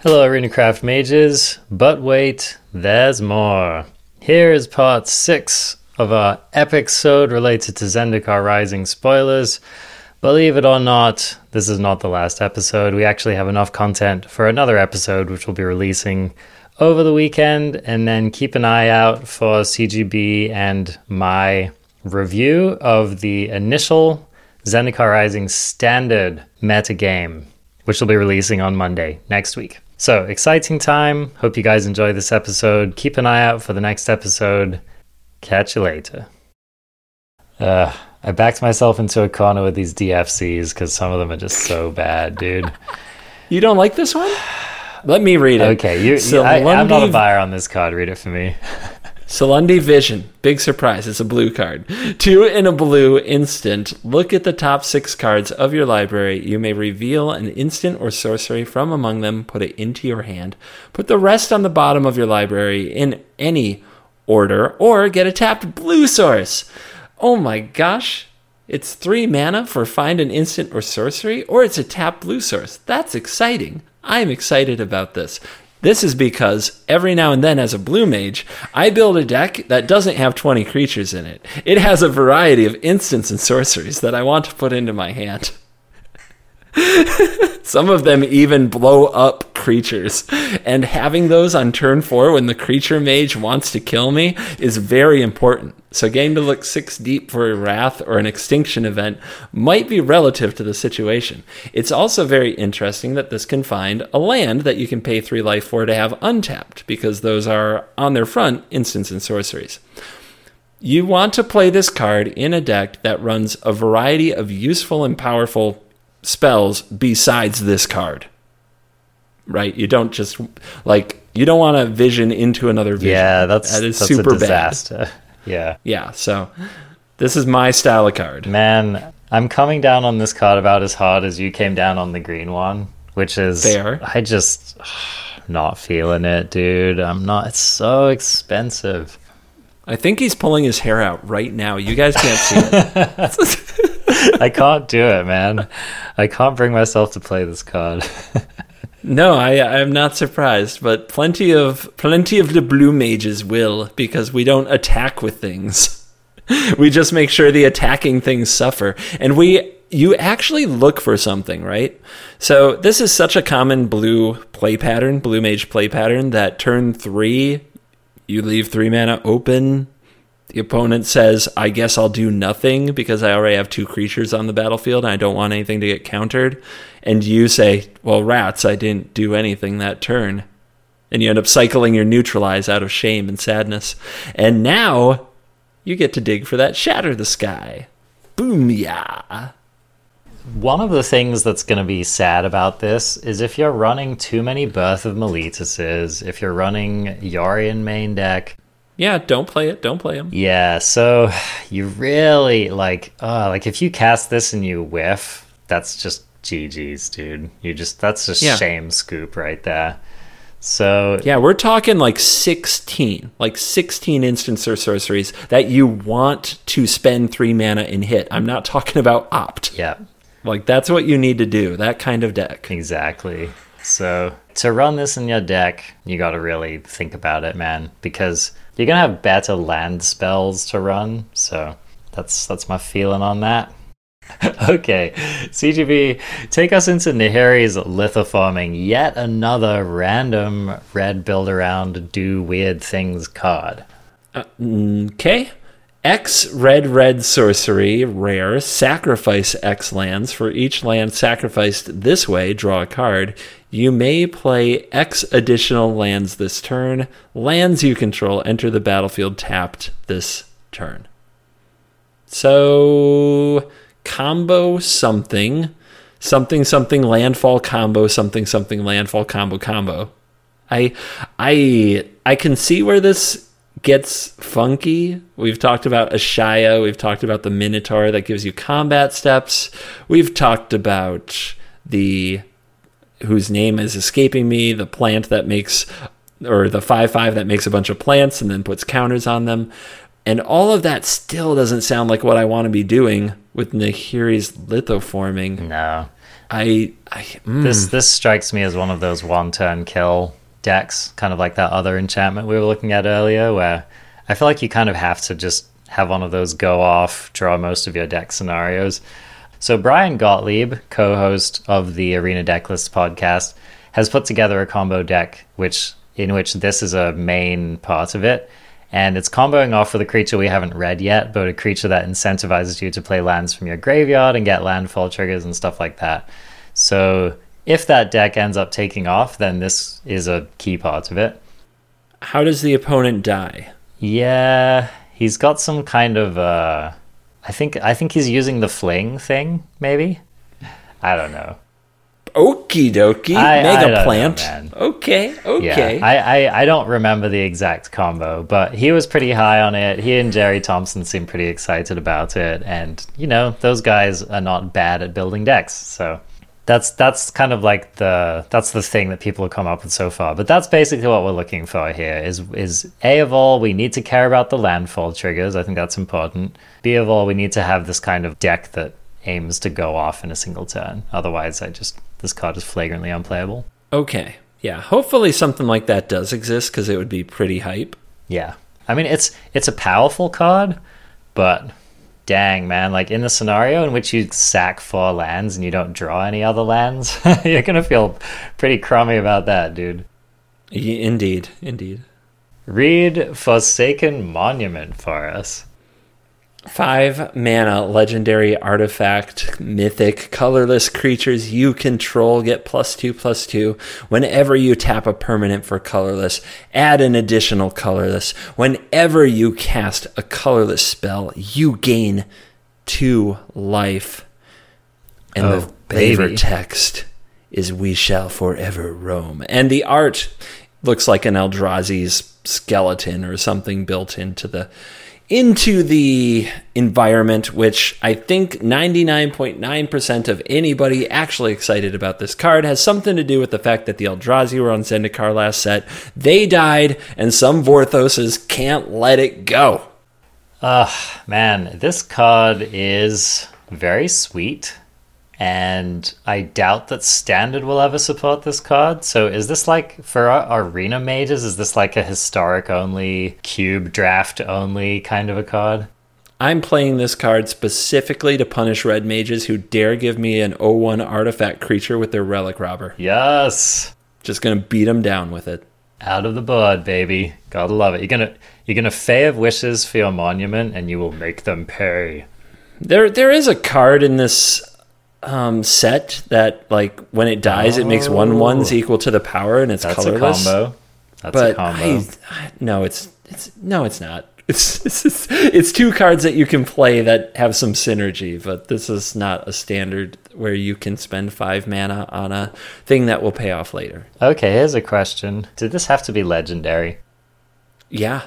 Hello, Arena Craft mages, but wait, there's more. Here is part 6 of our epic sode related to Zendikar Rising spoilers. Believe it or not, this is not the last episode. We actually have enough content for another episode, which we'll be releasing over the weekend. And then keep an eye out for CGB and my review of the initial Zendikar Rising standard metagame, which we'll be releasing on Monday next week. So, exciting time. Hope you guys enjoy this episode. Keep an eye out for the next episode. Catch you later. Uh, I backed myself into a corner with these DFCs because some of them are just so bad, dude. You don't like this one? Let me read it. Okay, you, you I, am not a buyer on this card. Read it for me. Silundi Vision. Big surprise. It's a blue card. Two in a blue instant. Look at the top six cards of your library. You may reveal an instant or sorcery from among them, put it into your hand. Put the rest on the bottom of your library in any order, or get a tapped blue source. Oh my gosh. It's three mana for find an instant or sorcery, or it's a tapped blue source. That's exciting. I'm excited about this. This is because every now and then, as a blue mage, I build a deck that doesn't have 20 creatures in it. It has a variety of instants and sorceries that I want to put into my hand. Some of them even blow up creatures. And having those on turn four when the creature mage wants to kill me is very important. So, getting to look six deep for a wrath or an extinction event might be relative to the situation. It's also very interesting that this can find a land that you can pay three life for to have untapped, because those are on their front instants and sorceries. You want to play this card in a deck that runs a variety of useful and powerful spells besides this card. Right? You don't just like you don't want to vision into another vision. Yeah, that's that is that's super a disaster. Bad. Yeah. Yeah, so this is my style of card. Man, I'm coming down on this card about as hard as you came down on the green one, which is fair. I just not feeling it, dude. I'm not it's so expensive. I think he's pulling his hair out right now. You guys can't see it. I can't do it, man. I can't bring myself to play this card. No, I I'm not surprised, but plenty of plenty of the blue mages will because we don't attack with things. We just make sure the attacking things suffer. And we you actually look for something, right? So this is such a common blue play pattern, blue mage play pattern that turn 3 you leave three mana open. The opponent says, I guess I'll do nothing because I already have two creatures on the battlefield and I don't want anything to get countered. And you say, Well, rats, I didn't do anything that turn. And you end up cycling your neutralize out of shame and sadness. And now you get to dig for that shatter the sky. Boom, yeah. One of the things that's going to be sad about this is if you're running too many Birth of Meletises, if you're running Yorion main deck. Yeah, don't play it. Don't play them. Yeah, so you really like, uh, like if you cast this and you whiff, that's just GG's, dude. You just that's just yeah. shame scoop right there. So yeah, we're talking like sixteen, like sixteen instants or sorceries that you want to spend three mana and hit. I'm not talking about opt. Yeah, like that's what you need to do. That kind of deck. Exactly. So to run this in your deck, you got to really think about it, man, because you're gonna have better land spells to run. So that's that's my feeling on that. okay, CGB, take us into Nahiri's lithoforming, yet another random red build around do weird things card. Uh, okay. X red red sorcery rare sacrifice X lands. For each land sacrificed this way, draw a card. You may play X additional lands this turn. Lands you control enter the battlefield tapped this turn. So combo something something something landfall combo something something landfall combo combo. I I I can see where this gets funky. We've talked about Ashaya, we've talked about the Minotaur that gives you combat steps. We've talked about the whose name is escaping me, the plant that makes or the 5 5 that makes a bunch of plants and then puts counters on them. And all of that still doesn't sound like what I want to be doing with Nahiri's lithoforming. No. I, I mm. This this strikes me as one of those one turn kill decks, kind of like that other enchantment we were looking at earlier, where I feel like you kind of have to just have one of those go off, draw most of your deck scenarios. So Brian Gottlieb, co-host of the Arena Decklist podcast, has put together a combo deck which in which this is a main part of it. And it's comboing off with a creature we haven't read yet, but a creature that incentivizes you to play lands from your graveyard and get landfall triggers and stuff like that. So if that deck ends up taking off, then this is a key part of it. How does the opponent die? Yeah, he's got some kind of uh I think I think he's using the fling thing, maybe. I don't know. Okie dokie, I- I mega don't plant. know, okay, okay. Yeah, I, I, I don't remember the exact combo, but he was pretty high on it. He and Jerry Thompson seemed pretty excited about it, and you know those guys are not bad at building decks, so that's that's kind of like the that's the thing that people have come up with so far. But that's basically what we're looking for here. Is is a of all we need to care about the landfall triggers. I think that's important. B of all we need to have this kind of deck that aims to go off in a single turn. Otherwise, I just this card is flagrantly unplayable. okay, yeah. Hopefully, something like that does exist because it would be pretty hype. Yeah. I mean it's it's a powerful card, but dang man, like in the scenario in which you sack four lands and you don't draw any other lands, you're gonna feel pretty crummy about that, dude. Indeed, indeed. Read Forsaken Monument for us. Five mana, legendary artifact, mythic, colorless creatures you control get plus two, plus two. Whenever you tap a permanent for colorless, add an additional colorless. Whenever you cast a colorless spell, you gain two life. And Oh, the baby. text is We Shall Forever Roam. And the art looks like an Eldrazi's skeleton or something built into the into the environment, which I think 99.9% of anybody actually excited about this card has something to do with the fact that the Eldrazi were on Zendikar last set. They died, and some Vorthoses can't let it go. Ugh, man, this card is very sweet, and I doubt that Standard will ever support this card. So, is this like for our arena mages? Is this like a historic only, cube draft only kind of a card? I'm playing this card specifically to punish red mages who dare give me an 01 artifact creature with their relic robber. Yes, Just gonna beat them down with it. out of the board, baby. Gotta love it. You're gonna you're gonna of Wishes for your monument, and you will make them pay. There, there is a card in this um, set that, like, when it dies, it makes one ones equal to the power, and it's That's colorless. a combo. That's but a combo. I, I- no, it's it's no, it's not. It's, it's it's two cards that you can play that have some synergy, but this is not a standard where you can spend five mana on a thing that will pay off later. Okay, here's a question. Did this have to be legendary? Yeah.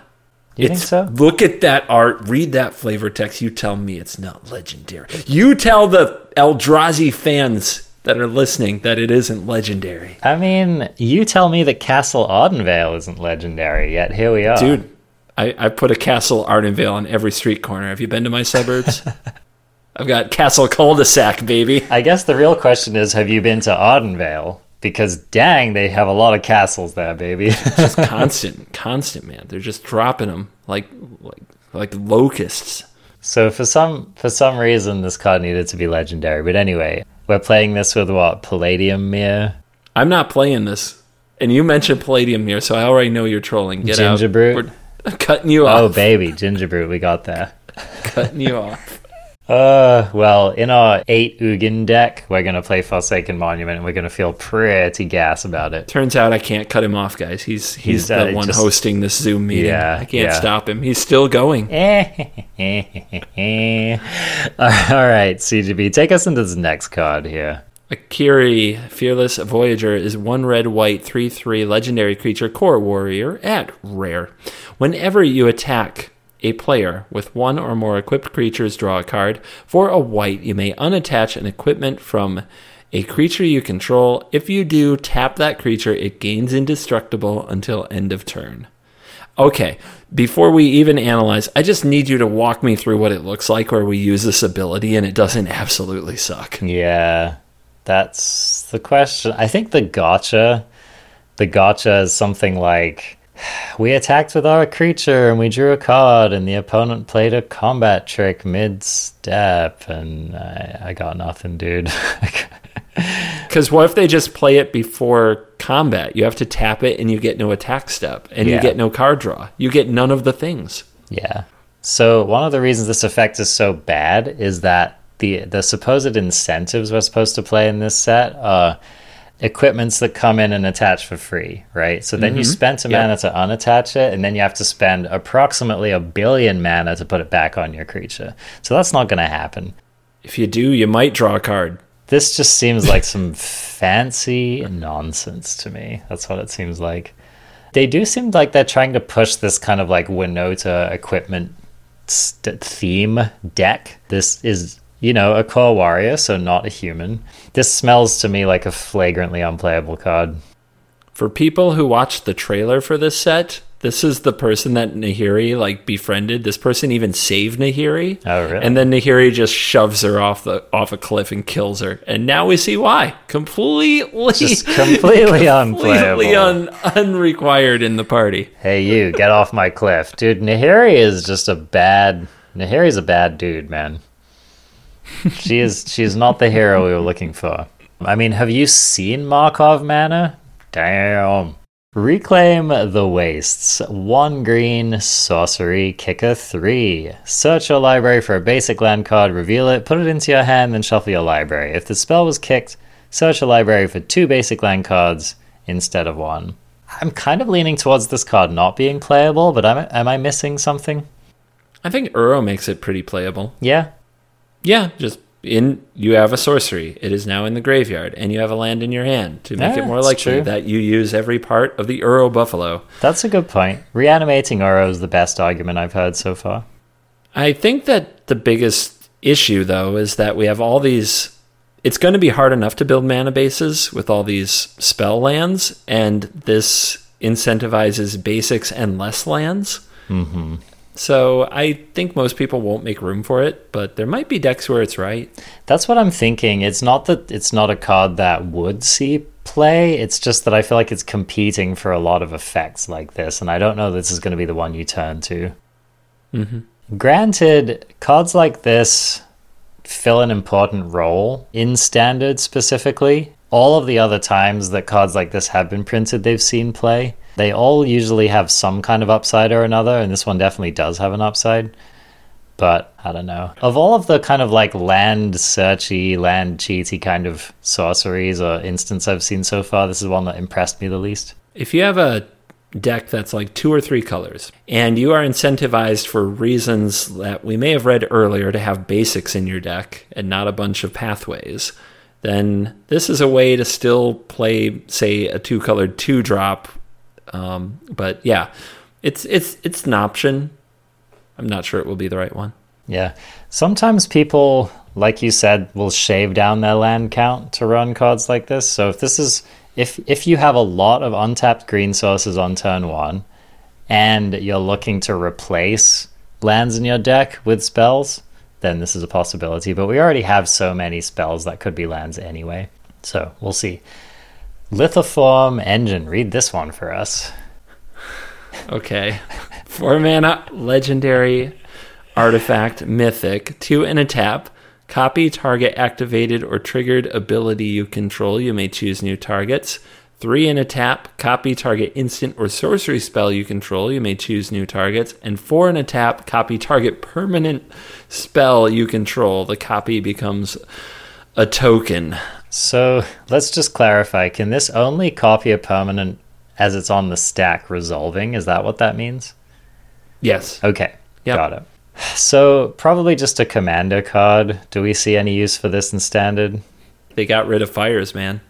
You think so? Look at that art. Read that flavor text. You tell me it's not legendary. You tell the Eldrazi fans that are listening that it isn't legendary. I mean, you tell me that Castle Ardenvale isn't legendary, yet here we are. Dude, I, I put a Castle Ardenvale on every street corner. Have you been to my suburbs? I've got Castle Cul-de-sac, baby. I guess the real question is have you been to Ardenvale? Because dang, they have a lot of castles there, baby. Just constant, constant, man. They're just dropping them like like like locusts. so for some for some reason this card needed to be legendary. But anyway, we're playing this with what? Palladium Myr? I'm not playing this. And you mentioned Palladium here, so I already know you're trolling. Get out. Gingerbrute? We're oh, cutting you off. Oh off. baby, Gingerbrute, we got there. cutting you off. Uh, well, in our eight Ugin deck, we're gonna play Forsaken Monument, and we're gonna feel pretty gas about it. Turns out I can't cut him off, guys. He's he's, He's, the uh, one just- hosting this Zoom meeting. Yeah, I can't yeah. stop him. He's still going. All right, CGB, take us into this next card here. Akiri, Fearless Voyager, is one red white 3 3 legendary creature Kor warrior at rare. Whenever you attack a player with one or more equipped creatures, draw a card. For a white, you may unattach an equipment from a creature you control. If you do, tap that creature. It gains indestructible until end of turn. Okay, before we even analyze, I just need you to walk me through what it looks like where we use this ability and it doesn't absolutely suck. Yeah, that's the question. I think the gotcha, the gotcha is something like we attacked with our creature and we drew a card, and the opponent played a combat trick mid step, and I, I got nothing, dude. Because what if they just play it before combat? You have to tap it and you get no attack step and you get no card draw. You get none of the things. Yeah. So one of the reasons this effect is so bad is that the the supposed incentives we're supposed to play in this set are equipments that come in and attach for free, right? So then you mm-hmm. spent a Yep. mana to unattach it, and then you have to spend approximately a billion mana to put it back on your creature. So that's not going to happen. If you do, you might draw a card. This just seems like some fancy nonsense to me. That's what it seems like. They do seem like they're trying to push this kind of like Winota equipment st- theme deck. This is, you know, a Kor warrior, so not a human. This smells to me like a flagrantly unplayable card. For people who watched the trailer for this set, this is the person that Nahiri like befriended. This person even saved Nahiri. Oh, really? And then Nahiri just shoves her off the off a cliff and kills her. And now we see why. Completely Just completely unplayable. completely un, unrequired in the party. Hey, you, get off my cliff. Dude, Nahiri is just a bad. Nahiri's a bad dude, man. She is. She's not the hero we were looking for. I mean, have you seen Markov Manor? Damn. Reclaim the Wastes. One green, sorcery, kicker three. Search your library for a basic land card, reveal it, put it into your hand, then shuffle your library. If the spell was kicked, search your library for two basic land cards instead of one. I'm kind of leaning towards this card not being playable, but am, am I missing something? I think Uro makes it pretty playable. Yeah. Yeah, just in you have a sorcery. It is now in the graveyard, and you have a land in your hand to make Yeah, it more likely true. that you use every part of the Uro Buffalo. That's a good point. Reanimating Uro is the best argument I've heard so far. I think that the biggest issue, though, is that we have all these. It's going to be hard enough to build mana bases with all these spell lands, and this incentivizes basics and less lands. hmm So I think most people won't make room for it, but there might be decks where it's right. That's what I'm thinking. It's not that it's not a card that would see play. It's just that I feel like it's competing for a lot of effects like this, and I don't know this is going to be the one you turn to. Mm-hmm. Granted, cards like this fill an important role in standard specifically. All of the other times that cards like this have been printed, they've seen play. They all usually have some kind of upside or another, and this one definitely does have an upside. But I don't know. Of all of the kind of like land searchy, land cheaty kind of sorceries or instants I've seen so far, this is one that impressed me the least. If you have a deck that's like two or three colors, and you are incentivized for reasons that we may have read earlier to have basics in your deck and not a bunch of pathways, then this is a way to still play, say, a two colored two drop. Um, but yeah, it's it's it's an option. I'm not sure it will be the right one. Yeah. Sometimes people, like you said, will shave down their land count to run cards like this. So if this is if if you have a lot of untapped green sources on turn one and you're looking to replace lands in your deck with spells, then this is a possibility. But we already have so many spells that could be lands anyway. So we'll see. Lithoform Engine, read this one for us. Okay. Four mana, legendary, artifact, mythic, two and a tap. Copy target activated or triggered ability you control. You may choose new targets. Three in a tap. Copy target instant or sorcery spell you control. You may choose new targets. And four and a tap. Copy target permanent spell you control. The copy becomes a token. So let's just clarify. Can this only copy a permanent as it's on the stack resolving? Is that what that means? Yes. Okay, Yep. got it. So probably just a commander card. Do we see any use for this in standard? They got rid of fires, man.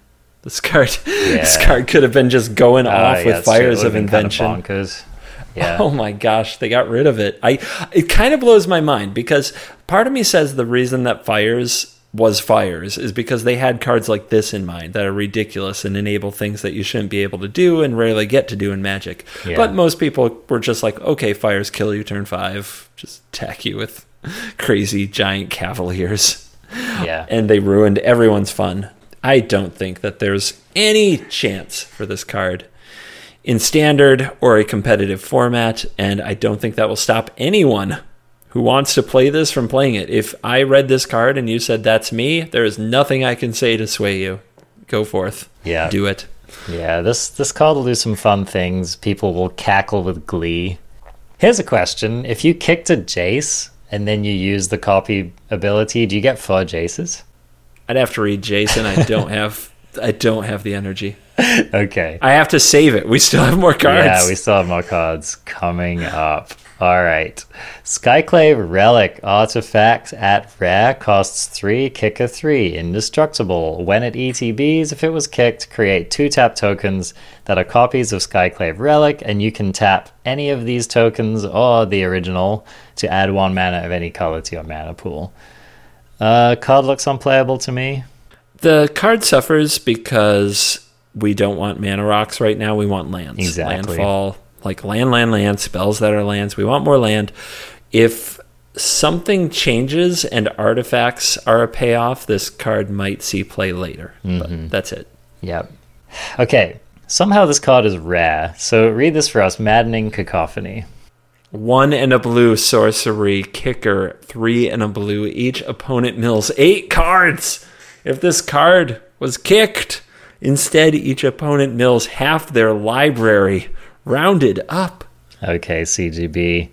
This card, this card could have been just going Ah, off yeah, with that's true. It fires of been kind invention. bonkers. Yeah. Oh my gosh, they got rid of it. I it kind of blows my mind because part of me says the reason that fires was fires is because they had cards like this in mind that are ridiculous and enable things that you shouldn't be able to do and rarely get to do in magic. Yeah. But most people were just like, okay, fires kill you turn five, just attack you with crazy giant cavaliers. Yeah. And they ruined everyone's fun. I don't think that there's any chance for this card in standard or a competitive format, and I don't think that will stop anyone who wants to play this from playing it. If I read this card and you said that's me, there is nothing I can say to sway you. Go forth. Yeah. Do it. Yeah, this this card will do some fun things. People will cackle with glee. Here's a question: If you kicked a Jace and then you use the copy ability, do you get four Jaces? I'd have to read Jason. I don't have I don't have the energy. Okay. I have to save it. We still have more cards. Yeah, we still have more cards coming up. All right. Skyclave Relic artifact at rare costs three, kick a three, indestructible. When it ETBs, if it was kicked, create two tap tokens that are copies of Skyclave Relic, and you can tap any of these tokens or the original to add one mana of any color to your mana pool. Uh, card looks unplayable to me. The card suffers because we don't want mana rocks right now. We want lands. Exactly. Landfall, like land, land, land, spells that are lands. We want more land. If something changes and artifacts are a payoff, this card might see play later. But that's it. Yep. Okay. Somehow this card is rare. So read this for us Maddening Cacophony. One and a blue sorcery kicker, three and a blue. Each opponent mills eight cards. If this card was kicked, instead each opponent mills half their library, rounded up. Okay, CGB.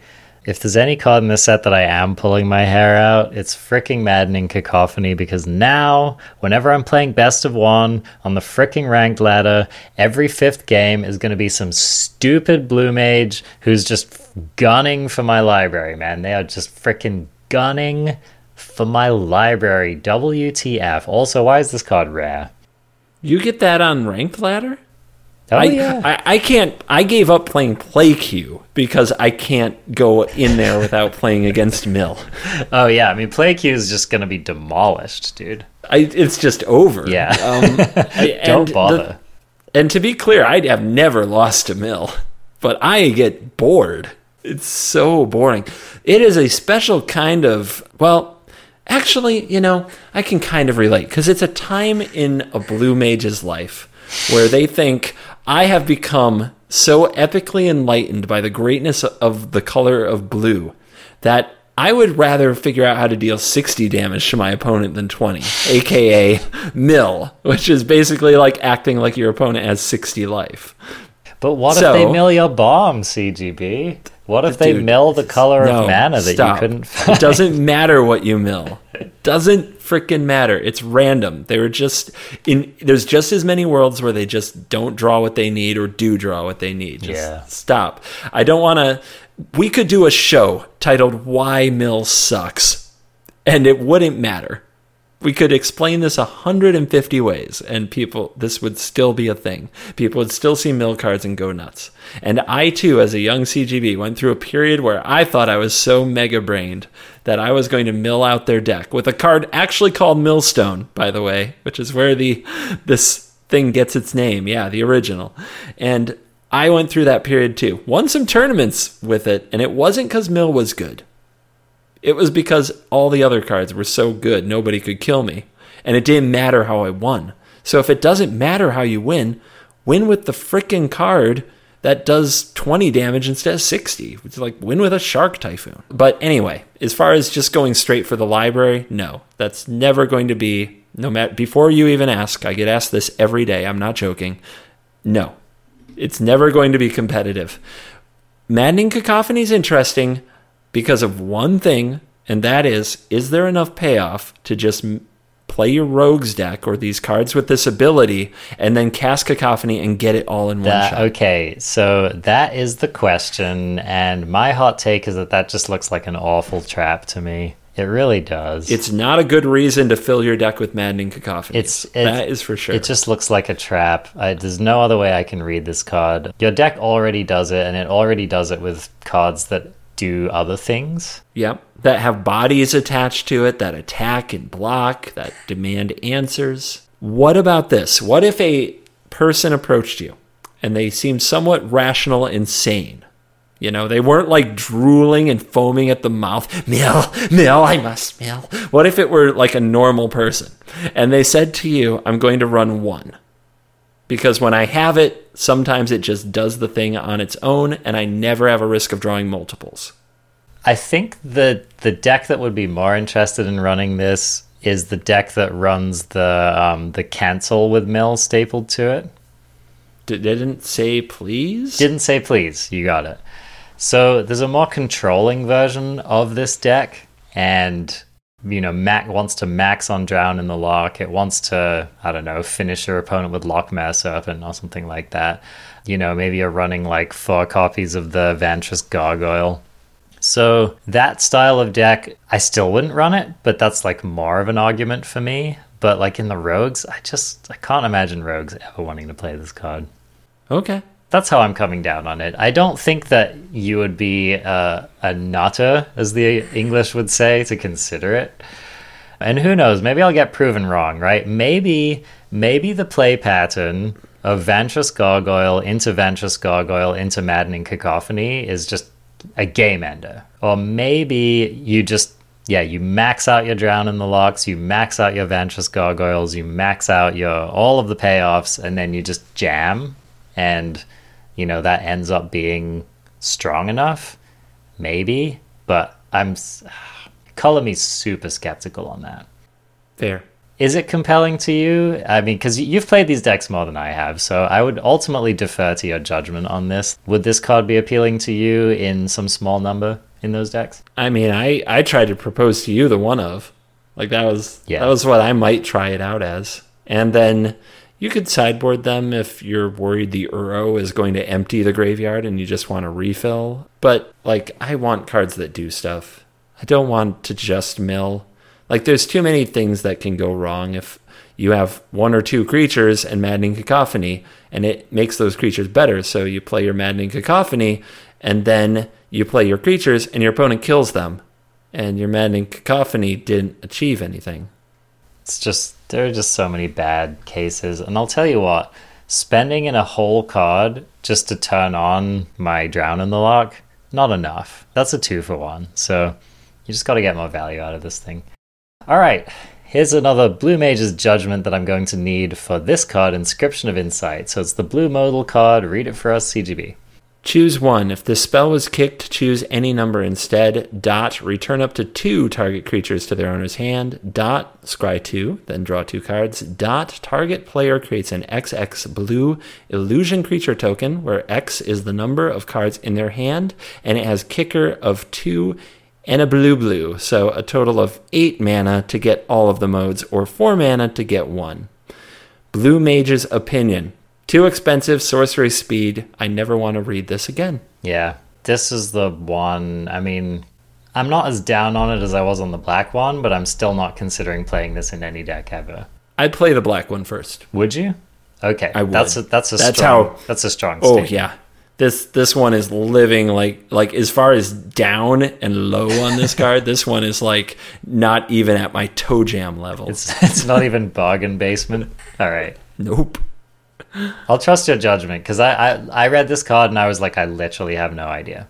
If there's any card in this set that I am pulling my hair out, it's freaking maddening cacophony because now, whenever I'm playing best of one on the freaking ranked ladder, every fifth game is going to be some stupid blue mage who's just gunning for my library, man. They are just fricking gunning for my library. WTF. Also, why is this card rare? You get that on ranked ladder? Oh, I, yeah. I, I can't. I gave up playing play queue because I can't go in there without playing against Mill. oh, yeah. I mean, Play Q is just going to be demolished, dude. I, it's just over. Yeah. Um, I- Don't and the- bother. and to be clear, I have never lost to Mill, but I get bored. It's so boring. It is a special kind of well. Actually, you know, I can kind of relate because it's a time in a blue mage's life where they think I have become so epically enlightened by the greatness of the color of blue that I would rather figure out how to deal 60 damage to my opponent than 20, aka mill, which is basically like acting like your opponent has 60 life. But what So- if they mill your bomb, CGB? What if they Dude, mill the color No, of mana that stop. you couldn't It find? doesn't matter what you mill. It doesn't freaking matter. It's random. They were just in. There's just as many worlds where they just don't draw what they need or do draw what they need. Just Yeah. stop. I don't want to. We could do a show titled "Why Mill Sucks," and it wouldn't matter. We could explain this 150 ways, and people, this would still be a thing. People would still see mill cards and go nuts. And I, too, as a young CGB, went through a period where I thought I was so mega brained that I was going to mill out their deck with a card actually called Millstone, by the way, which is where the this thing gets its name. Yeah, the original. And I went through that period too. Won some tournaments with it, and it wasn't because Mill was good. It was because all the other cards were so good, nobody could kill me. And it didn't matter how I won. So if it doesn't matter how you win, win with the frickin' card that does 20 damage instead of 60. It's like win with a Shark Typhoon. But anyway, as far as just going straight for the library, no. That's never going to be, no matter, before you even ask, I get asked this every day, I'm not joking. No. It's never going to be competitive. Maddening Cacophony is interesting because of one thing, and that is is there enough payoff to just play your rogues deck or these cards with this ability and then cast Cacophony and get it all in one That, shot? okay, so that is the question, and my hot take is that that just looks like an awful trap to me. It really does. It's not a good reason to fill your deck with Maddening Cacophony. It's- it- that is for sure. It just looks like a trap. I, there's no other way I can read this card. Your deck already does it, and it already does it with cards that do other things. Yep. That have bodies attached to it that attack and block, that demand answers. What about this? What if a person approached you and they seemed somewhat rational and sane? You know, they weren't like drooling and foaming at the mouth. Mill, mill, I must mill. What if it were like a normal person and they said to you, I'm going to run one? Because when I have it, sometimes it just does the thing on its own and I never have a risk of drawing multiples. I think the the deck that would be more interested in running this is the deck that runs the um, the cancel with mill stapled to it. D- didn't say please? Didn't say please. You got it. So there's a more controlling version of this deck, and you know, Mac wants to max on Drown in the Loch. It wants to, I don't know, finish your opponent with Lochmere Serpent or something like that. You know, maybe you're running like four copies of the Vantress Gargoyle. So that style of deck, I still wouldn't run it, but that's like more of an argument for me. But like in the rogues, I just I can't imagine rogues ever wanting to play this card. Okay. That's how I'm coming down on it. I don't think that you would be uh, a nutter, as the English would say, to consider it. And who knows? Maybe I'll get proven wrong, right? Maybe, maybe the play pattern of Vantress Gargoyle into Vantress Gargoyle into Maddening Cacophony is just a game ender. Or maybe you just, yeah, you max out your Drown in the Lochs, you max out your Vantress Gargoyles, you max out your all of the payoffs, and then you just jam and you know that ends up being strong enough maybe but i'm color me super skeptical on that. Fair. is it compelling to you? I mean because you've played these decks more than i have so i would ultimately defer to your judgment on this. Would this card be appealing to you in some small number in those decks? I mean, I I tried to propose to you the one of, like that was Yeah. that was what I might try it out as, and then you could sideboard them if you're worried the Uro is going to empty the graveyard and you just want to refill. But like, I want cards that do stuff. I don't want to just mill. Like, there's too many things that can go wrong if you have one or two creatures and Maddening Cacophony, and it makes those creatures better. So you play your Maddening Cacophony, and then you play your creatures, and your opponent kills them, and your Maddening Cacophony didn't achieve anything. It's just there are just so many bad cases. And i'll tell you what spending in a whole card just to turn on my Drown in the Loch not enough. That's a two for one. So you just got to get more value out of this thing. All right here's another blue mage's judgment that i'm going to need for this card inscription of insight. So it's the blue modal card. Read it for us cgb Choose one. If the spell was kicked, choose any number instead. Dot, return up to two target creatures to their owner's hand. Dot, scry two, then draw two cards. Dot, target player creates an XX blue illusion creature token, where X is the number of cards in their hand, and it has kicker of two and a blue blue. So a total of eight mana to get all of the modes, or four mana to get one. Blue Mage's opinion. Too expensive, sorcery speed. I never want to read this again. Yeah, this is the one. I mean, I'm not as down on it as I was on the black one, but I'm still not considering playing this in any deck ever. I'd play the black one first. Would you? Okay, I would. That's a, that's a That's strong, how- that's a strong. Oh statement. yeah. This this one is living like like as far as down and low on this card, this one is like not even at my toe jam level. It's it's not even bargain basement. All right, nope. I'll trust your judgment because I, I I read this card and I was like, I literally have no idea.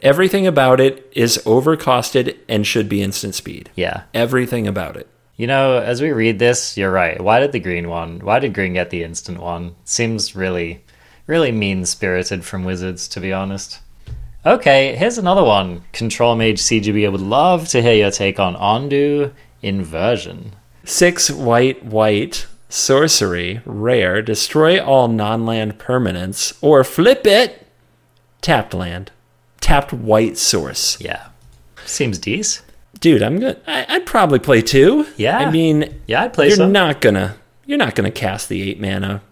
Everything about it is overcosted and should be instant speed. Yeah, Everything about it. you know, as we read this, you're right. Why did the green one? Why did green get the instant one? Seems really, really mean spirited from Wizards, to be honest. Okay, here's another one. Control Mage CGB. I would love to hear your take on Ondu Inversion. Six white white sorcery rare destroy all non-land permanents or flip it tapped land tapped white source Yeah, seems decent. dude i'm gonna I, i'd probably play two Yeah. i mean Yeah, I'd play you're some. not gonna you're not gonna cast the eight mana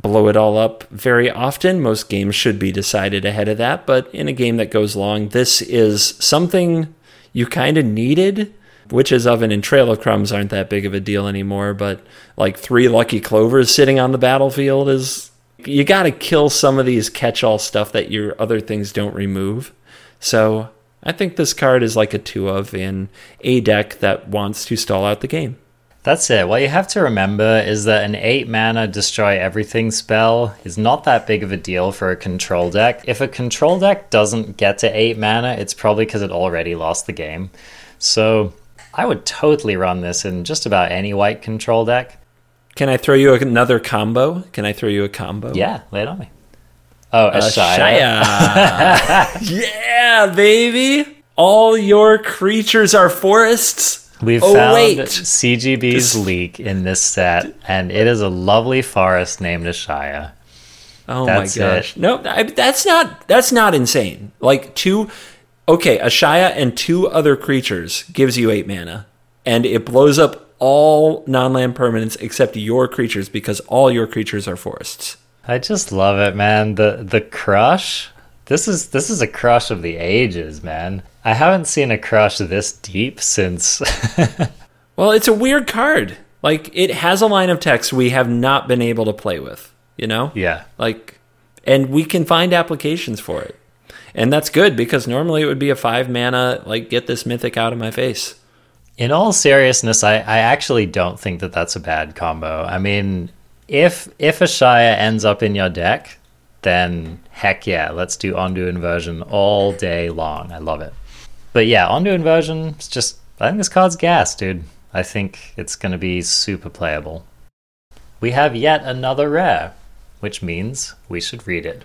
blow it all up very often most games should be decided ahead of that but in a game that goes long this is something you kind of needed Witch's Oven and Trail of Crumbs aren't that big of a deal anymore, but like three Lucky Clovers sitting on the battlefield is. You gotta kill some of these catch all stuff that your other things don't remove. So I think this card is like a two of in a deck that wants to stall out the game. That's it. What you have to remember is that an 8 mana destroy everything spell is not that big of a deal for a control deck. If a control deck doesn't get to 8 mana, it's probably because it already lost the game. So I would totally run this in just about any white control deck. Can I throw you another combo? Can I throw you a combo? Yeah, lay it on me. Oh, Ashaya. Ashaya. yeah, baby. All your creatures are forests. We Oh, found wait. CGB's leak in this set, and it is a lovely forest named Ashaya. Oh That's my gosh. No, I, that's not that's not insane. Like two okay, Ashaya and two other creatures gives you 8 mana and it blows up all non-land permanents except your creatures because all your creatures are forests. I just love it, man. The the crush. This is this is a crush of the ages, man. I haven't seen a crush this deep since Well, it's a weird card. Like it has a line of text we have not been able to play with, you know? Yeah. Like and we can find applications for it. And that's good because normally it would be a 5 mana like get this mythic out of my face. In all seriousness, I, I actually don't think that that's a bad combo. I mean, if if Ashaya ends up in your deck, then heck yeah, let's do Ondu Inversion all day long. I love it. But yeah, Ondu Inversion, it's just I think this card's gas, dude. I think it's gonna be super playable. We have yet another rare, which means we should read it.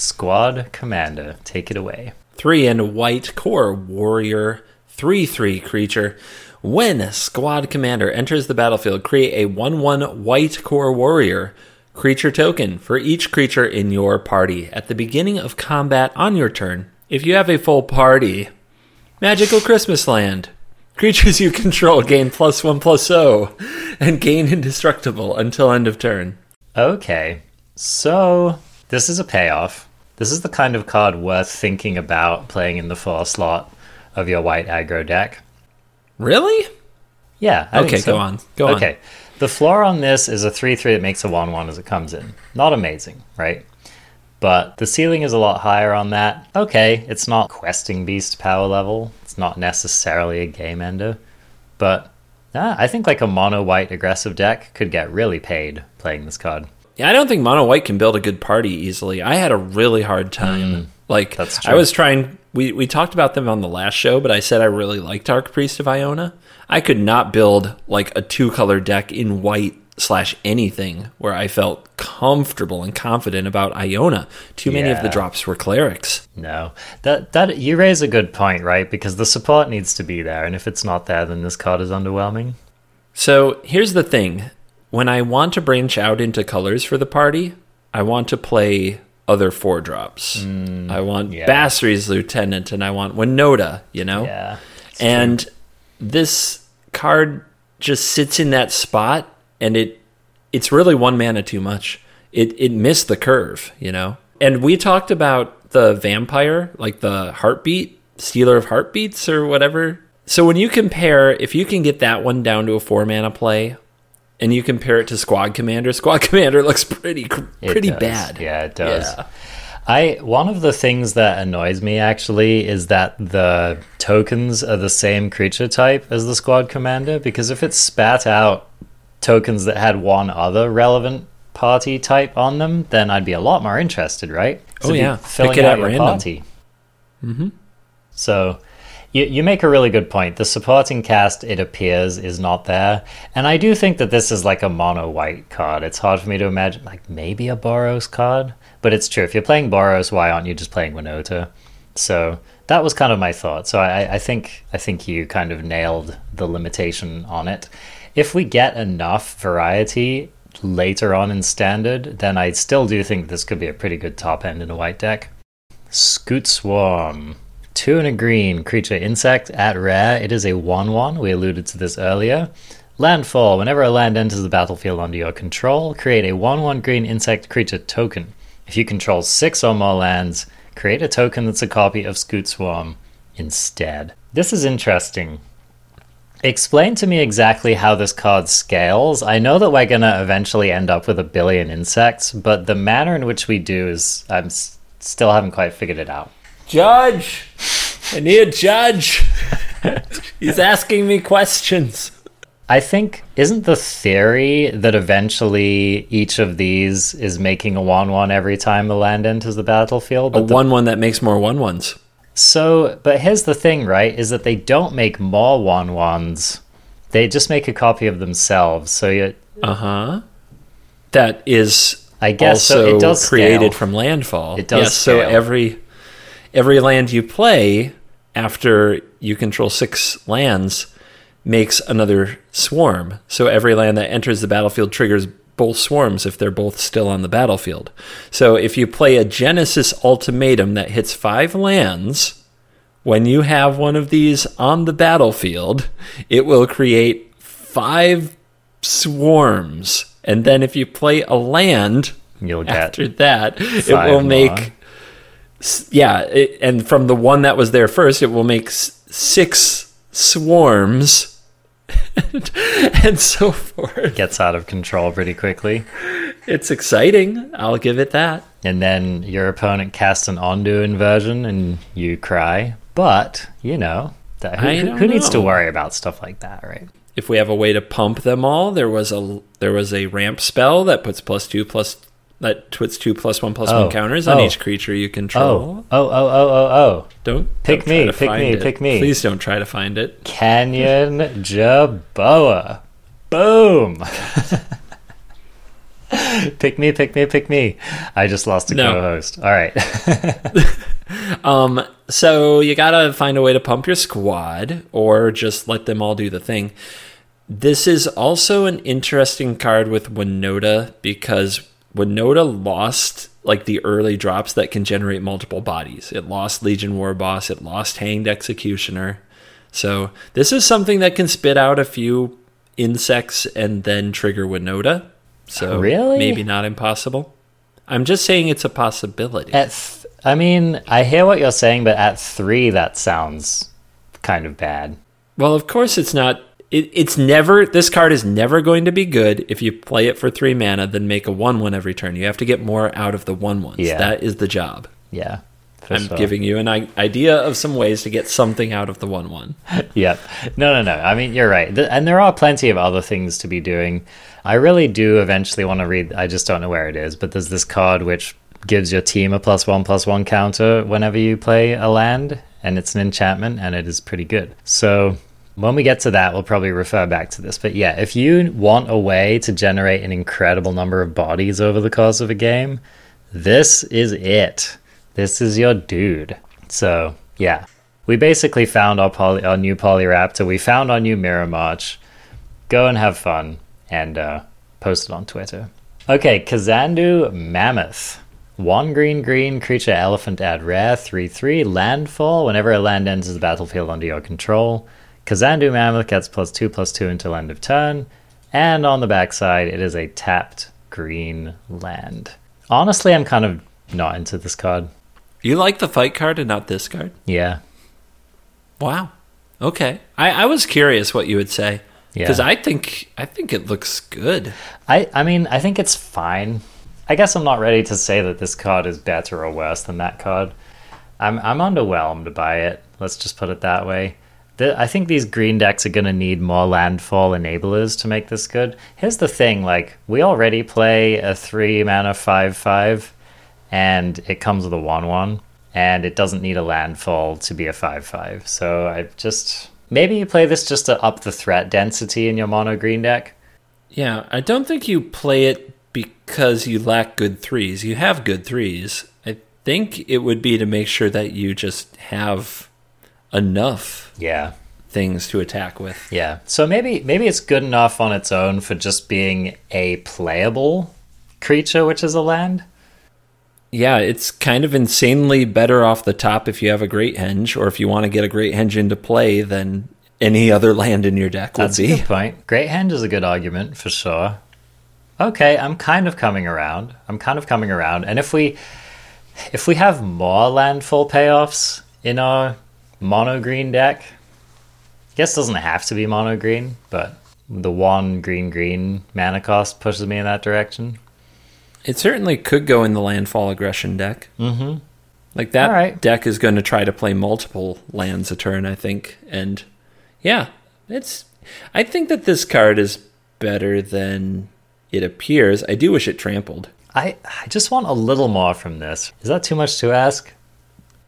Squad Commander, take it away. Three and white Kor warrior, 3 3 creature. When squad commander enters the battlefield, create a 1 1 white Kor warrior creature token for each creature in your party at the beginning of combat on your turn. If you have a full party, Magical Christmas Land. Creatures you control gain plus 1 plus 0 and gain indestructible until end of turn. Okay, so this is a payoff. This is the kind of card worth thinking about playing in the four slot of your white aggro deck. Really? Yeah. I Okay, so. go on. Go on. okay. The floor on this is a 3 3 that makes a 1 1 as it comes in. Not amazing, right? But the ceiling is a lot higher on that. Okay, it's not questing beast power level. It's not necessarily a game ender. But I think like a mono white aggressive deck could get really paid playing this card. Yeah, I don't think mono white can build a good party easily. I had a really hard time. like Mm. that's I was trying we we talked about them on the last show, but I said I really liked Archpriest of Iona. I could not build like a two color deck in white slash anything where I felt comfortable and confident about Iona. Too many of the drops were clerics. No, that that you raise a good point, right? Because the support needs to be there, and if it's not there, then this card is underwhelming. So here's the thing. When I want to branch out into colors for the party, I want to play other four drops. I want Mm, yeah. Basri's Lieutenant and I want Winota, you know? Yeah, And this card just sits in that spot and it it's really one mana too much. It it missed the curve, you know? And we talked about the vampire, like the heartbeat, stealer of heartbeats or whatever. So when you compare if you can get that one down to a four mana play and you compare it to Squad Commander, Squad Commander looks pretty pretty bad. Yeah, it does. Yeah. I one of the things that annoys me actually is that the tokens are the same creature type as the squad commander because if it spat out tokens that had one other relevant party type on them, then I'd be a lot more interested, right? Oh, yeah. filling Pick it out at your random. party. Mm-hmm. So you, you make a really good point. The supporting cast, it appears, is not there. And I do think that this is like a mono white card. It's hard for me to imagine, like maybe a Boros card. But it's true. If you're playing Boros, why aren't you just playing Winota? So that was kind of my thought. So I, I think I think you kind of nailed the limitation on it. If we get enough variety later on in standard, then I still do think this could be a pretty good top end in a white deck. Scoot Swarm. Two and a green creature insect at rare. It is a 1 1. We alluded to this earlier. Landfall. Whenever a land enters the battlefield under your control, create a 1 1 green insect creature token. If you control six or more lands, create a token that's a copy of Scoot Swarm instead. This is interesting. Explain to me exactly how this card scales. I know that we're going to eventually end up with a billion insects, but the manner in which we do is. I'm s- still haven't quite figured it out. Judge. I need a judge. He's asking me questions. I think isn't the theory that eventually each of these is making a one one every time the land enters the battlefield? A But the- one one that makes more one ones. so, but here's the thing, right? Is that they don't make more one ones. They just make a copy of themselves. So you, Uh huh. That is I guess so also it does created scale. from landfall. It does Yes, so every every land you play after you control six lands makes another swarm. So every land that enters the battlefield triggers both swarms if they're both still on the battlefield. So if you play a Genesis ultimatum that hits five lands, when you have one of these on the battlefield, it will create five swarms. And then if you play a land you'll get after that, it will make yeah, it, and from the one that was there first, it will make s- six swarms, and so forth. gets out of control pretty quickly. It's exciting. I'll give it that. And then your opponent casts an Ondu inversion and you cry. But, you know, that, who, who- needs to worry about stuff like that, right? If we have a way to pump them all, there was a there was a ramp spell that puts plus two plus that puts two plus one plus Oh. one counters on Oh. each creature you control. Oh, oh, oh, oh, oh, oh. Don't Pick don't me, pick me, it. pick me. Please don't try to find it. Canyon Jerboa. Boom. pick me, pick me, pick me. I just lost a No. co-host. All right. Um, so you gotta find a way to pump your squad, or just let them all do the thing. This is also an interesting card with Winota because Winota lost like the early drops that can generate multiple bodies. It lost Legion War Boss, it lost Hanged Executioner. So this is something that can spit out a few insects and then trigger Winota. So Really? maybe not impossible. I'm just saying it's a possibility. at th- I mean, I hear what you're saying, but at three, that sounds kind of bad. Well, of course it's not. It, it's never. This card is never going to be good if you play it for three mana, then make a one-one every turn. You have to get more out of the one-ones. Yeah. That is the job. Yeah. I'm sure. giving you an I- idea of some ways to get something out of the one-one. Yep. No, no, no. I mean, you're right. Th- And there are plenty of other things to be doing. I really do eventually want to read, I just don't know where it is, but there's this card which gives your team a plus one, plus one counter whenever you play a land, and it's an enchantment, and it is pretty good. So when we get to that, we'll probably refer back to this. But yeah, if you want a way to generate an incredible number of bodies over the course of a game, this is it. This is your dude. So yeah, we basically found our poly, our new Polyraptor. We found our new Mirror March. Go and have fun and uh, post it on Twitter. Okay, Kazandu Mammoth. One green green creature elephant add rare 3 3 landfall whenever a land enters the battlefield under your control. Kazandu Mammoth gets plus 2 plus 2 until end of turn. And on the backside, it is a tapped green land. Honestly, I'm kind of not into this card. You like the fight card and not this card? Yeah. Wow. Okay. I, I was curious what you would say Yeah. because I think I think it looks good. I, I mean, I think it's fine. I guess I'm not ready to say that this card is better or worse than that card. I'm I'm underwhelmed by it. Let's just put it that way. The, I think these green decks are going to need more landfall enablers to make this good. Here's the thing: like we already play a three mana five five, and it comes with a one one, and it doesn't need a landfall to be a five five. So I just maybe you play this just to up the threat density in your mono green deck. Yeah, I don't think you play it because you lack good threes. You have good threes. I think it would be to make sure that you just have enough Yeah. things to attack with. Yeah. So maybe maybe it's good enough on its own for just being a playable creature, which is a land. Yeah, it's kind of insanely better off the top if you have a great henge, or if you want to get a great henge into play than any other land in your deck would That's a good point. Great Henge is a good argument for sure. Okay, I'm kind of coming around. I'm kind of coming around. And if we if we have more landfall payoffs in our mono green deck, I guess doesn't have to be mono green, but the one green green mana cost pushes me in that direction. It certainly could go in the landfall aggression deck. Mm-hmm. Like that right. deck is going to try to play multiple lands a turn, I think. And yeah, it's. I think that this card is better than it appears. I do wish it trampled. I, I just want a little more from this. Is that too much to ask?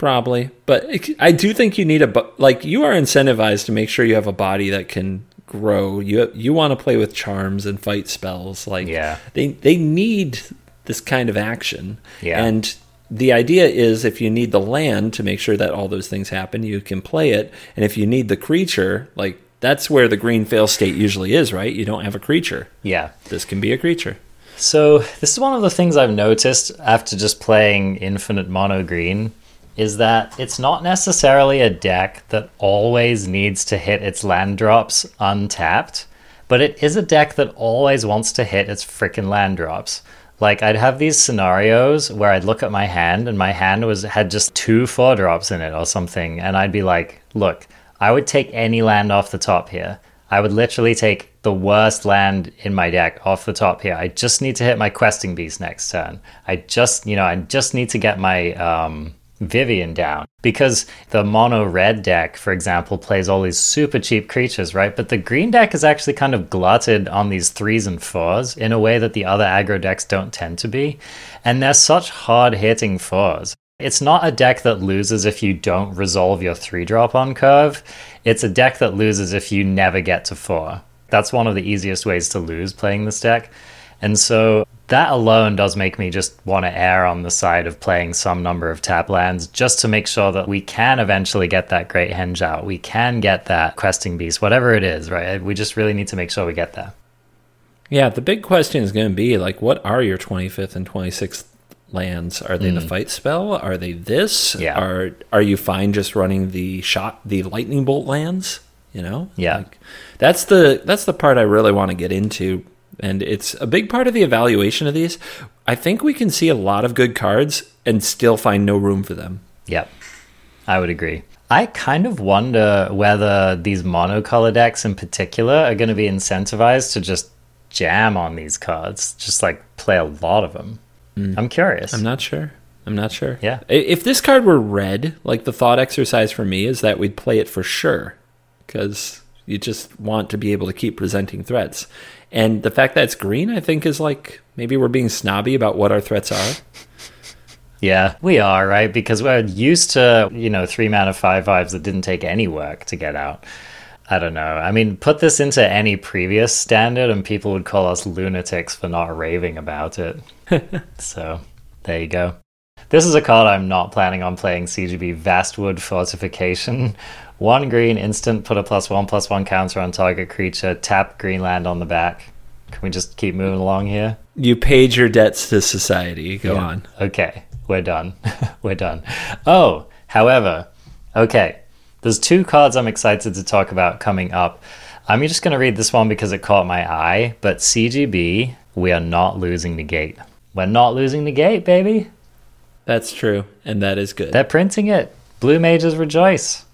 Probably, but it- I do think you need a like you are incentivized to make sure you have a body that can grow. You you want to play with charms and fight spells. Like Yeah. they they need this kind of action. Yeah. and the idea is if you need the land to make sure that all those things happen, you can play it. And if you need the creature, like that's where the green fail state usually is, right? You don't have a creature. Yeah. This can be a creature. So this is one of the things I've noticed after just playing Infinite Mono Green is that it's not necessarily a deck that always needs to hit its land drops untapped, but it is a deck that always wants to hit its freaking land drops. Like I'd have these scenarios where I'd look at my hand and my hand was had just two four drops in it or something, and I'd be like, look, I would take any land off the top here. I would literally take the worst land in my deck off the top here. I just need to hit my questing beast next turn. I just, you know, I just need to get my um, Vivien down because the mono red deck, for example, plays all these super cheap creatures, right? But the green deck is actually kind of glutted on these threes and fours in a way that the other aggro decks don't tend to be. And they're such hard hitting fours. It's not a deck that loses if you don't resolve your three drop on curve. It's a deck that loses if you never get to four. That's one of the easiest ways to lose playing this deck. And so that alone does make me just want to err on the side of playing some number of tap lands just to make sure that we can eventually get that great henge out. We can get that questing beast, whatever it is, right? We just really need to make sure we get there. Yeah, the big question is going to be like, what are your 25th and 26th lands? Are they the fight spell? Are they this? Mm. Yeah. Are Are you fine just running the shot, the lightning bolt lands? You know. Yeah. Like, that's the that's the part I really want to get into, and it's a big part of the evaluation of these. I think we can see a lot of good cards and still find no room for them. Yep, I would agree. I kind of wonder whether these monocolor decks in particular are going to be incentivized to just jam on these cards, just like play a lot of them. Mm. I'm curious. I'm not sure. I'm not sure. Yeah. If this card were red, like the thought exercise for me is that we'd play it for sure because you just want to be able to keep presenting threats. And the fact that it's green, I think, is like maybe we're being snobby about what our threats are. Yeah, we are, right? Because we're used to, you know, three mana five fives that didn't take any work to get out. I don't know. I mean, put this into any previous standard and people would call us lunatics for not raving about it. so, there you go. This is a card I'm not planning on playing CGB Vastwood Fortification. One green instant, put a plus one plus one counter on target creature, tap green land on the back. Can we just keep moving along here? You paid your debts to society. Go Yeah. on. Okay, we're done. we're done. Oh, however, okay, there's two cards I'm excited to talk about coming up. I'm just going to read this one because it caught my eye, but CGB, we are not losing Negate. We're not losing Negate, baby. That's true, and that is good. They're printing it. Blue mages rejoice.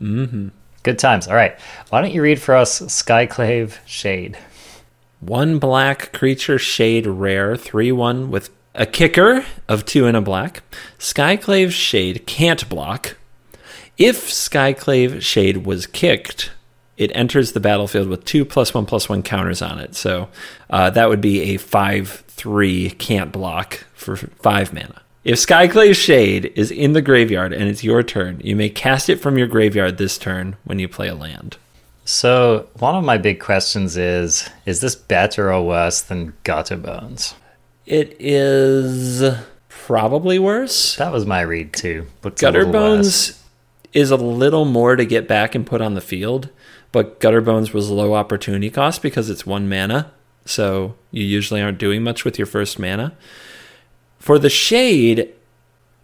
Mm-hmm. Good times. All right. Why don't you read for us Skyclave Shade? One black creature shade rare, 3 1 with a kicker of 2 and a black. Skyclave Shade can't block. If Skyclave Shade was kicked, it enters the battlefield with two plus one plus one counters on it. So uh, that would be a 5 3 can't block for 5 mana. If Skyclave Shade is in the graveyard and it's your turn, you may cast it from your graveyard this turn when you play a land. So, one of my big questions is is this better or worse than Gutter Bones? It is probably worse. That was my read too. Looks Gutter Bones is a little more to get back and put on the field, but Gutter Bones was low opportunity cost because it's one mana, so you usually aren't doing much with your first mana. For the Shade,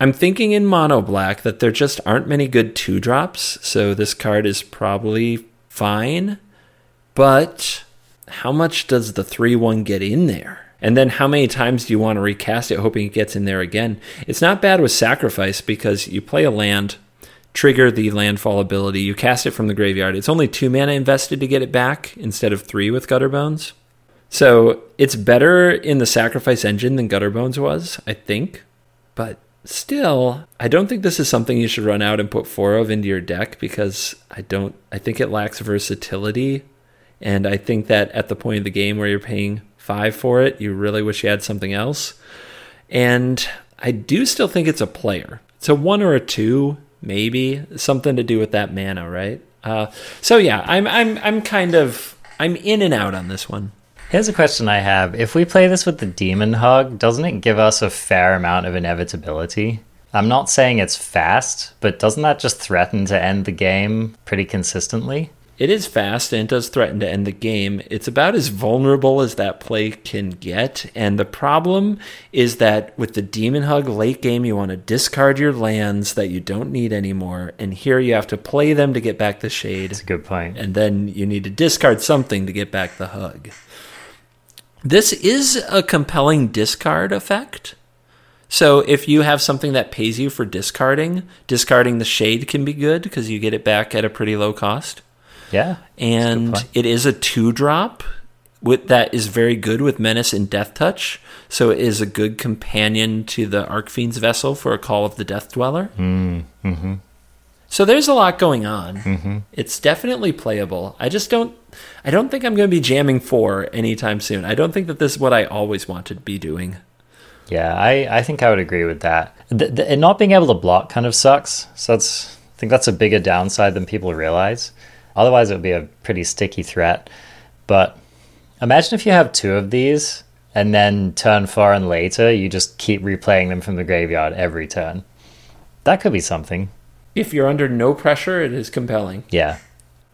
I'm thinking in mono black that there just aren't many good two drops, so this card is probably fine. But how much does the 3 1 get in there? And then how many times do you want to recast it hoping it gets in there again? It's not bad with sacrifice because you play a land, trigger the landfall ability, you cast it from the graveyard. It's only two mana invested to get it back instead of three with Gutter Bones. So it's better in the sacrifice engine than Gutterbones was, I think. But Still, I don't think this is something you should run out and put four of into your deck because I don't I think it lacks versatility. And I think that at the point of the game where you're paying five for it, you really wish you had something else. And I do still think it's a player. It's a one or a two, maybe. Something to do with that mana, right? Uh, so yeah, I'm I'm I'm kind of I'm in and out on this one. Here's a question I have. If we play this with the Demon Hug, doesn't it give us a fair amount of inevitability? I'm not saying it's fast, but doesn't that just threaten to end the game pretty consistently? It is fast and it does threaten to end the game. It's about as vulnerable as that play can get. And the problem is that with the Demon Hug late game, you want to discard your lands that you don't need anymore. And here you have to play them to get back the shade. That's a good point. And then you need to discard something to get back the hug. This is a compelling discard effect. So if you have something that pays you for discarding, discarding the shade can be good because you get it back at a pretty low cost. Yeah. And it is a two drop with that is very good with Menace and Death Touch. So it is a good companion to the Archfiend's Vessel for a Call of the Death Dweller. Mm, hmm So there's a lot going on. hmm It's definitely playable. I just don't I don't think I'm going to be jamming 4 anytime soon. I don't think that this is what I always wanted to be doing. Yeah, I, I think I would agree with that. The, the, and not being able to block kind of sucks. So that's I think that's a bigger downside than people realize. Otherwise, it would be a pretty sticky threat. But imagine if you have two of these, and then turn four and later, you just keep replaying them from the graveyard every turn. That could be something. If you're under no pressure, it is compelling. Yeah.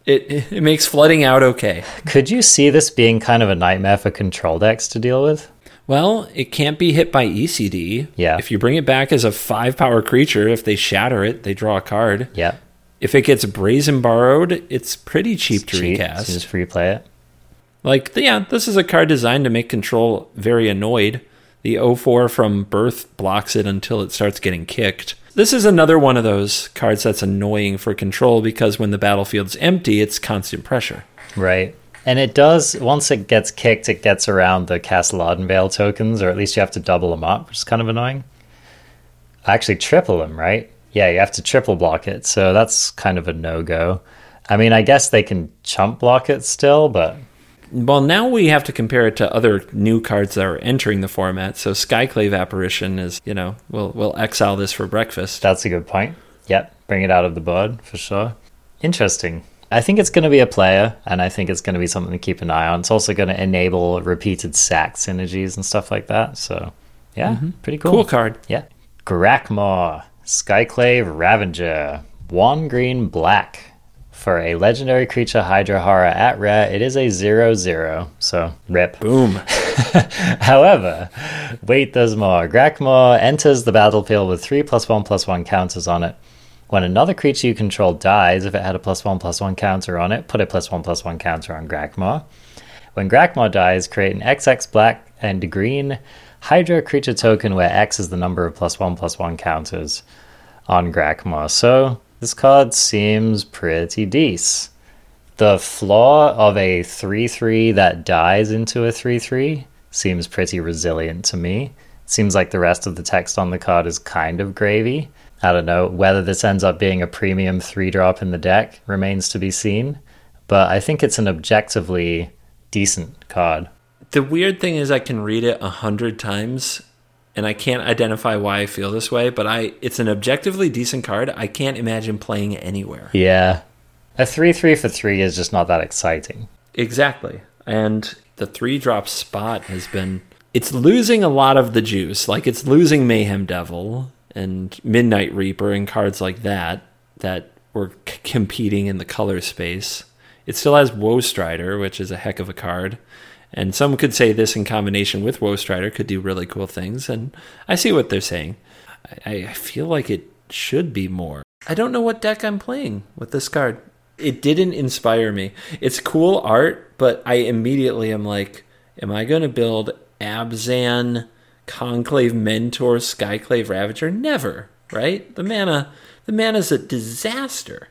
It it makes flooding out okay. Could you see this being kind of a nightmare for control decks to deal with? Well, it can't be hit by ECD. Yeah. If you bring it back as a 5 power creature, if they shatter it, they draw a card. Yeah. If it gets brazen borrowed, it's pretty cheap to Cheap, recast. so just replay it. Like, yeah, this is a card designed to make control very annoyed. The 04 from Birth blocks it until it starts getting kicked. This is another one of those cards that's annoying for control because when the battlefield's empty, it's constant pressure. Right. And it does, once it gets kicked, it gets around the Castle Ardenvale tokens, or at least you have to double them up, which is kind of annoying. Actually, triple them, right? Yeah, you have to triple block it, so that's kind of a no go. I mean, I guess they can chump block it still, but Well, now we have to compare it to other new cards that are entering the format. So Skyclave Apparition is, you know, we'll we'll exile this for breakfast. that's a good point. Yep, bring it out of the board for sure. Interesting. I think it's going to be a player, and I think it's going to be something to keep an eye on. It's also going to enable repeated sack synergies and stuff like that. So, yeah, mm-hmm. pretty cool. Cool card. Yeah. Grakmaw, Skyclave Ravager, one green black. For a legendary creature Hydra Horror at rare, it is a 0 0, so rip. Boom. However, wait, there's more. Grakmaw enters the battlefield with three plus one plus one counters on it. When another creature you control dies, if it had a plus one plus one counter on it, put a plus one plus one counter on Grakmaw. When Grakmaw dies, create an XX black and green Hydra creature token where X is the number of plus one plus one counters on Grakmaw. So this card seems pretty decent. The flaw of a 3 3 that dies into a 3 3 seems pretty resilient to me. Seems like the rest of the text on the card is kind of gravy. I don't know. Whether this ends up being a premium 3 drop in the deck remains to be seen. But I think it's an objectively decent card. The weird thing is I can read it a hundred times and I can't identify why I feel this way, but I it's an objectively decent card. I can't imagine playing anywhere. Yeah. A 3 3 for 3 is just not that exciting. Exactly. And the three drop spot has been it's losing a lot of the juice. Like it's losing Mayhem Devil and Midnight Reaper and cards like that that were c- competing in the color space. It still has Woe Strider, which is a heck of a card. And some could say this in combination with Woe Strider could do really cool things. And I see what they're saying. I, I feel like it should be more. I don't know what deck I'm playing with this card. It didn't inspire me. It's cool art, but I immediately am like, am I going to build Abzan, Conclave Mentor, Skyclave Ravager? Never, right? The mana, the mana's a disaster.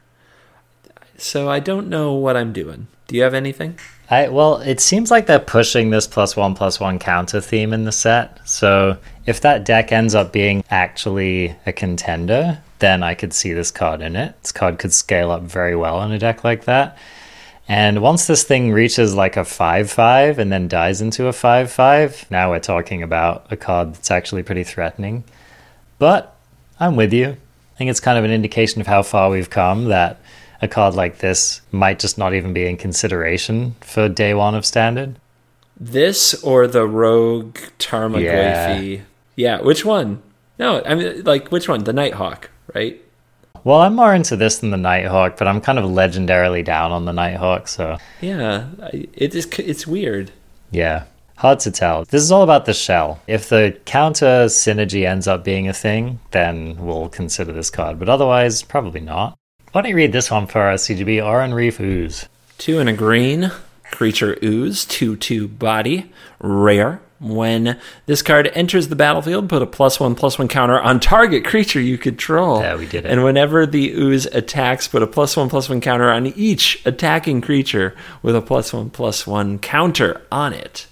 So I don't know what I'm doing. Do you have anything? I well, it seems like they're pushing this plus one plus one counter theme in the set. So if that deck ends up being actually a contender, then I could see this card in it. This card could scale up very well in a deck like that. And once this thing reaches like a 5 5 and then dies into a 5 5, now we're talking about a card that's actually pretty threatening. But I'm with you. I think it's kind of an indication of how far we've come that a card like this might just not even be in consideration for day one of standard. This or the Rogue Tarmogoyf? Yeah. yeah, which one? No, I mean, like, which one? The Nighthawk, right? Well, I'm more into this than the Nighthawk, but I'm kind of legendarily down on the Nighthawk, so. Yeah, it is, it's weird. Yeah. Hard to tell. This is all about the shell. If the counter synergy ends up being a thing, then we'll consider this card, but otherwise, probably not. Why don't you read this one for us, CGB? Oran-Rief Ooze. Two and a green. Creature Ooze. 2 2 body. Rare. When this card enters the battlefield, put a plus one plus one counter on target creature you control. Yeah, we did it. And whenever the ooze attacks, put a plus one plus one counter on each attacking creature with a plus one plus one counter on it.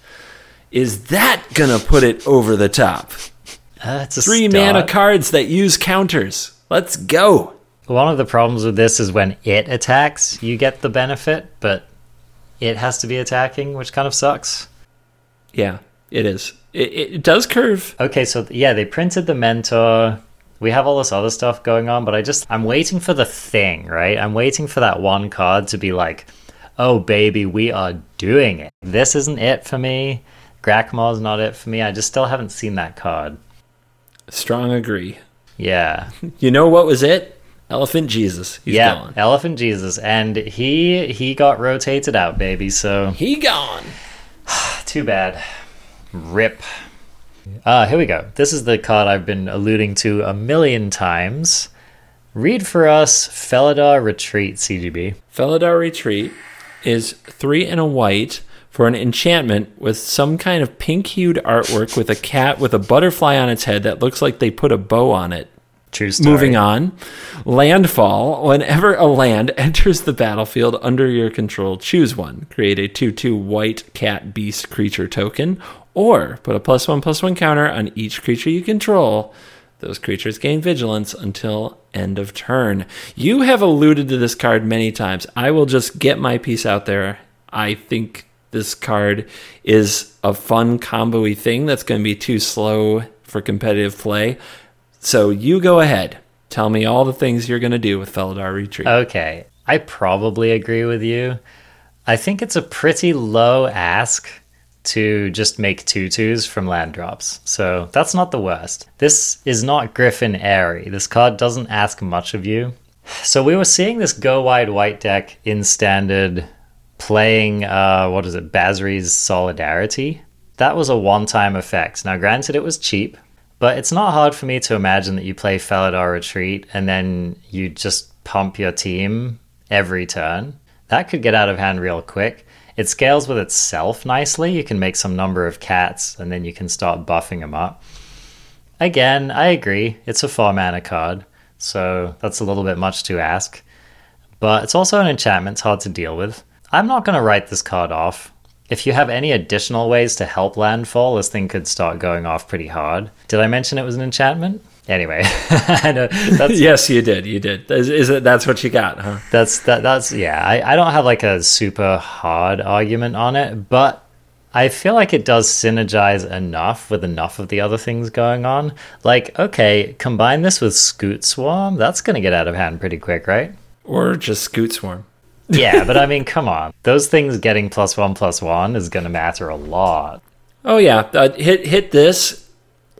Is that gonna put it over the top? Uh, Three mana cards that use counters. Let's go. One of the problems with this is when it attacks, you get the benefit, but it has to be attacking, which kind of sucks. Yeah, it is. It, it does curve. Okay, so yeah, they printed the mentor. We have all this other stuff going on, but I just I'm waiting for the thing, right? I'm waiting for that one card to be like, "Oh baby, we are doing it." This isn't it for me. Grakmaw's not it for me. I just still haven't seen that card. Strong agree. Yeah. You know what was it? Elephant Jesus. He's yeah, gone. Elephant Jesus, and he he got rotated out, baby. So he gone. Too bad. Rip. Ah, uh, here we go. This is the card I've been alluding to a million times. Read for us Felidar Retreat, CGB. Felidar Retreat is three and a white for an enchantment with some kind of pink hued artwork with a cat with a butterfly on its head that looks like they put a bow on it. True story. Moving on. Landfall. Whenever a land enters the battlefield under your control, choose one. Create a 2 2 white cat beast creature token, or put a plus 1 plus 1 counter on each creature you control. Those creatures gain vigilance until end of turn. You have alluded to this card many times. I will just get my piece out there. I think this card is a fun combo thing that's going to be too slow for competitive play. So you go ahead. Tell me all the things you're going to do with Felidar Retreat. Okay. I probably agree with you. I think it's a pretty low ask to just make tutus from land drops. So that's not the worst. This is not Griffin Aerie. This card doesn't ask much of you. So we were seeing this go wide white deck in standard playing uh what is it, Basri's Solidarity. That was a one time effect. Now granted it was cheap, but it's not hard for me to imagine that you play Felidar Retreat and then you just pump your team every turn. That could get out of hand real quick. It scales with itself nicely. You can make some number of cats and then you can start buffing them up. Again, I agree. It's a 4 mana card, so that's a little bit much to ask. But it's also an enchantment, it's hard to deal with. I'm not going to write this card off. If you have any additional ways to help landfall, this thing could start going off pretty hard. Did I mention it was an enchantment? Anyway, yes, you did. You did. Is, is, it? That's what you got, huh? That's that. That's yeah. I, I don't have like a super hard argument on it, but I feel like it does synergize enough with enough of the other things going on. Like, okay, combine this with Scoot Swarm. That's going to get out of hand pretty quick, right? Or just Scoot Swarm yeah, but I mean, come on. Those things getting plus one plus one is going to matter a lot. Oh yeah, uh, hit hit this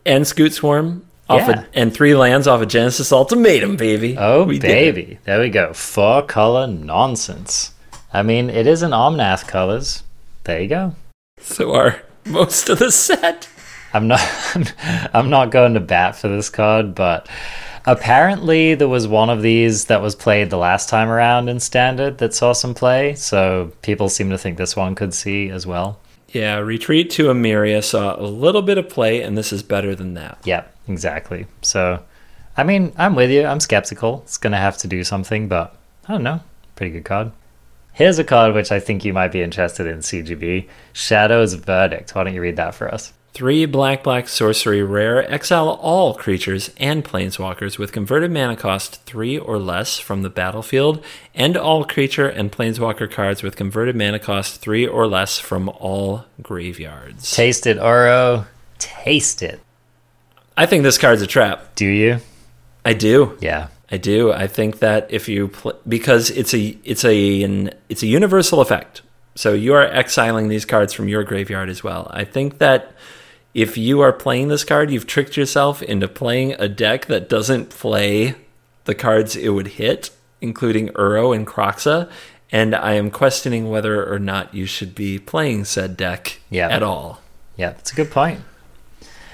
and Scoot Swarm off yeah. a, and three lands off a of Genesis Ultimatum, baby. Oh we baby, there we go. Four color nonsense. I mean, it is an Omnath colors. There you go. So are most of the set. I'm not. I'm not going to bat for this card, but Apparently, there was one of these that was played the last time around in standard that saw some play, so people seem to think this one could see as well. Yeah, Retreat to Emeria saw a little bit of play, and this is better than that. Yep, exactly. So, I mean, I'm with you. I'm skeptical. It's going to have to do something, but I don't know. Pretty good card. Here's a card which I think you might be interested in, CGB Shadow's Verdict. Why don't you read that for us? Three black black sorcery rare. Exile all creatures and planeswalkers with converted mana cost three or less from the battlefield, and all creature and planeswalker cards with converted mana cost three or less from all graveyards. Taste it, Uro. Taste it. I think this card's a trap. Do you? I do. Yeah. I do. I think that if you pl- because it's a it's a an, it's a universal effect. So you are exiling these cards from your graveyard as well. I think that if you are playing this card, you've tricked yourself into playing a deck that doesn't play the cards it would hit, including Uro and Kroxa. And I am questioning whether or not you should be playing said deck Yeah. at all. Yeah, that's a good point.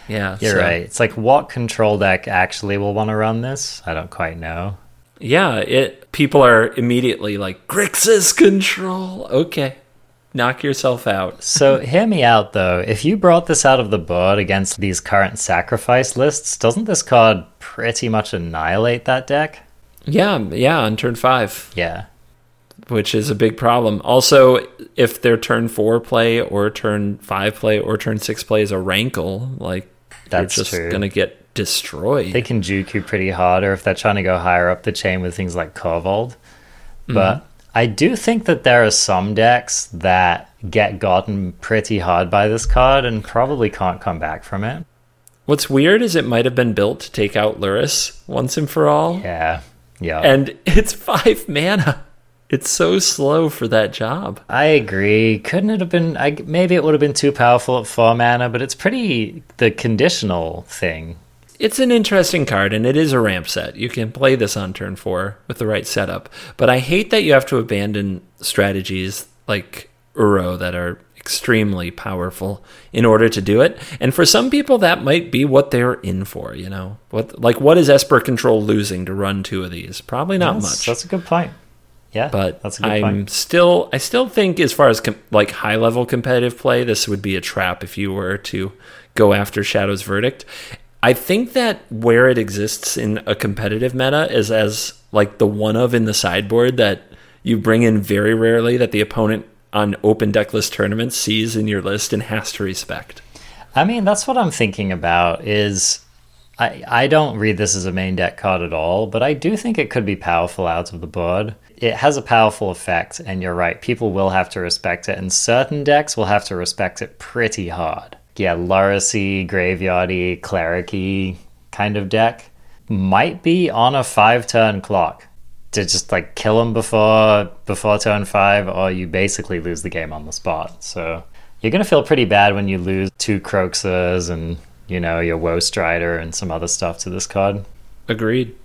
Yeah, You're so- right. It's like what control deck actually will want to run this? I don't quite know. Yeah, it people are immediately like Grixis control. Okay. Knock yourself out. So hear me out though. If you brought this out of the board against these current sacrifice lists, doesn't this card pretty much annihilate that deck? Yeah, yeah, on turn 5, Yeah. which is a big problem. Also, if their turn 4 play or turn 5 play or turn 6 play is a rankle, like That's just true. going to get destroyed. They can juke you pretty hard, or if they're trying to go higher up the chain with things like Korvold. But mm-hmm. I do think that there are some decks that get gotten pretty hard by this card and probably can't come back from it. What's weird is it might have been built to take out Lurrus once and for all. Yeah. Yeah. And it's 5 mana. It's so slow for that job. I agree. Couldn't it have been? I, maybe it would have been too powerful at four mana, but it's pretty the conditional thing. It's an interesting card, and it is a ramp set. You can play this on turn four with the right setup. But I hate that you have to abandon strategies like Uro that are extremely powerful in order to do it. And for some people, that might be what they're in for. You know, what like what is Esper Control losing to run two of these? Probably not much. That's a good point. Yeah, but that's a good I'm point. still I still think as far as com- like high level competitive play, this would be a trap if you were to go after Shadow's Verdict. I think that where it exists in a competitive meta is as like the one of in the sideboard that you bring in very rarely that the opponent on open decklist tournaments sees in your list and has to respect. I mean, that's what I'm thinking about. Is I I don't read this as a main deck card at all, but I do think it could be powerful out of the board. It has a powerful effect, and you're right. People will have to respect it, and certain decks will have to respect it pretty hard. Yeah, Lurrusy, Graveyardy, Clericy kind of deck might be on a five turn clock to just like kill them before before turn five, or you basically lose the game on the spot. So you're gonna feel pretty bad when you lose two Kroxas and you know your Woe Strider and some other stuff to this card. Agreed.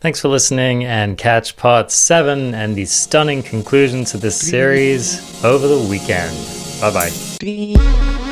Thanks for listening and catch part 7 and the stunning conclusion to this series over the weekend. Bye bye.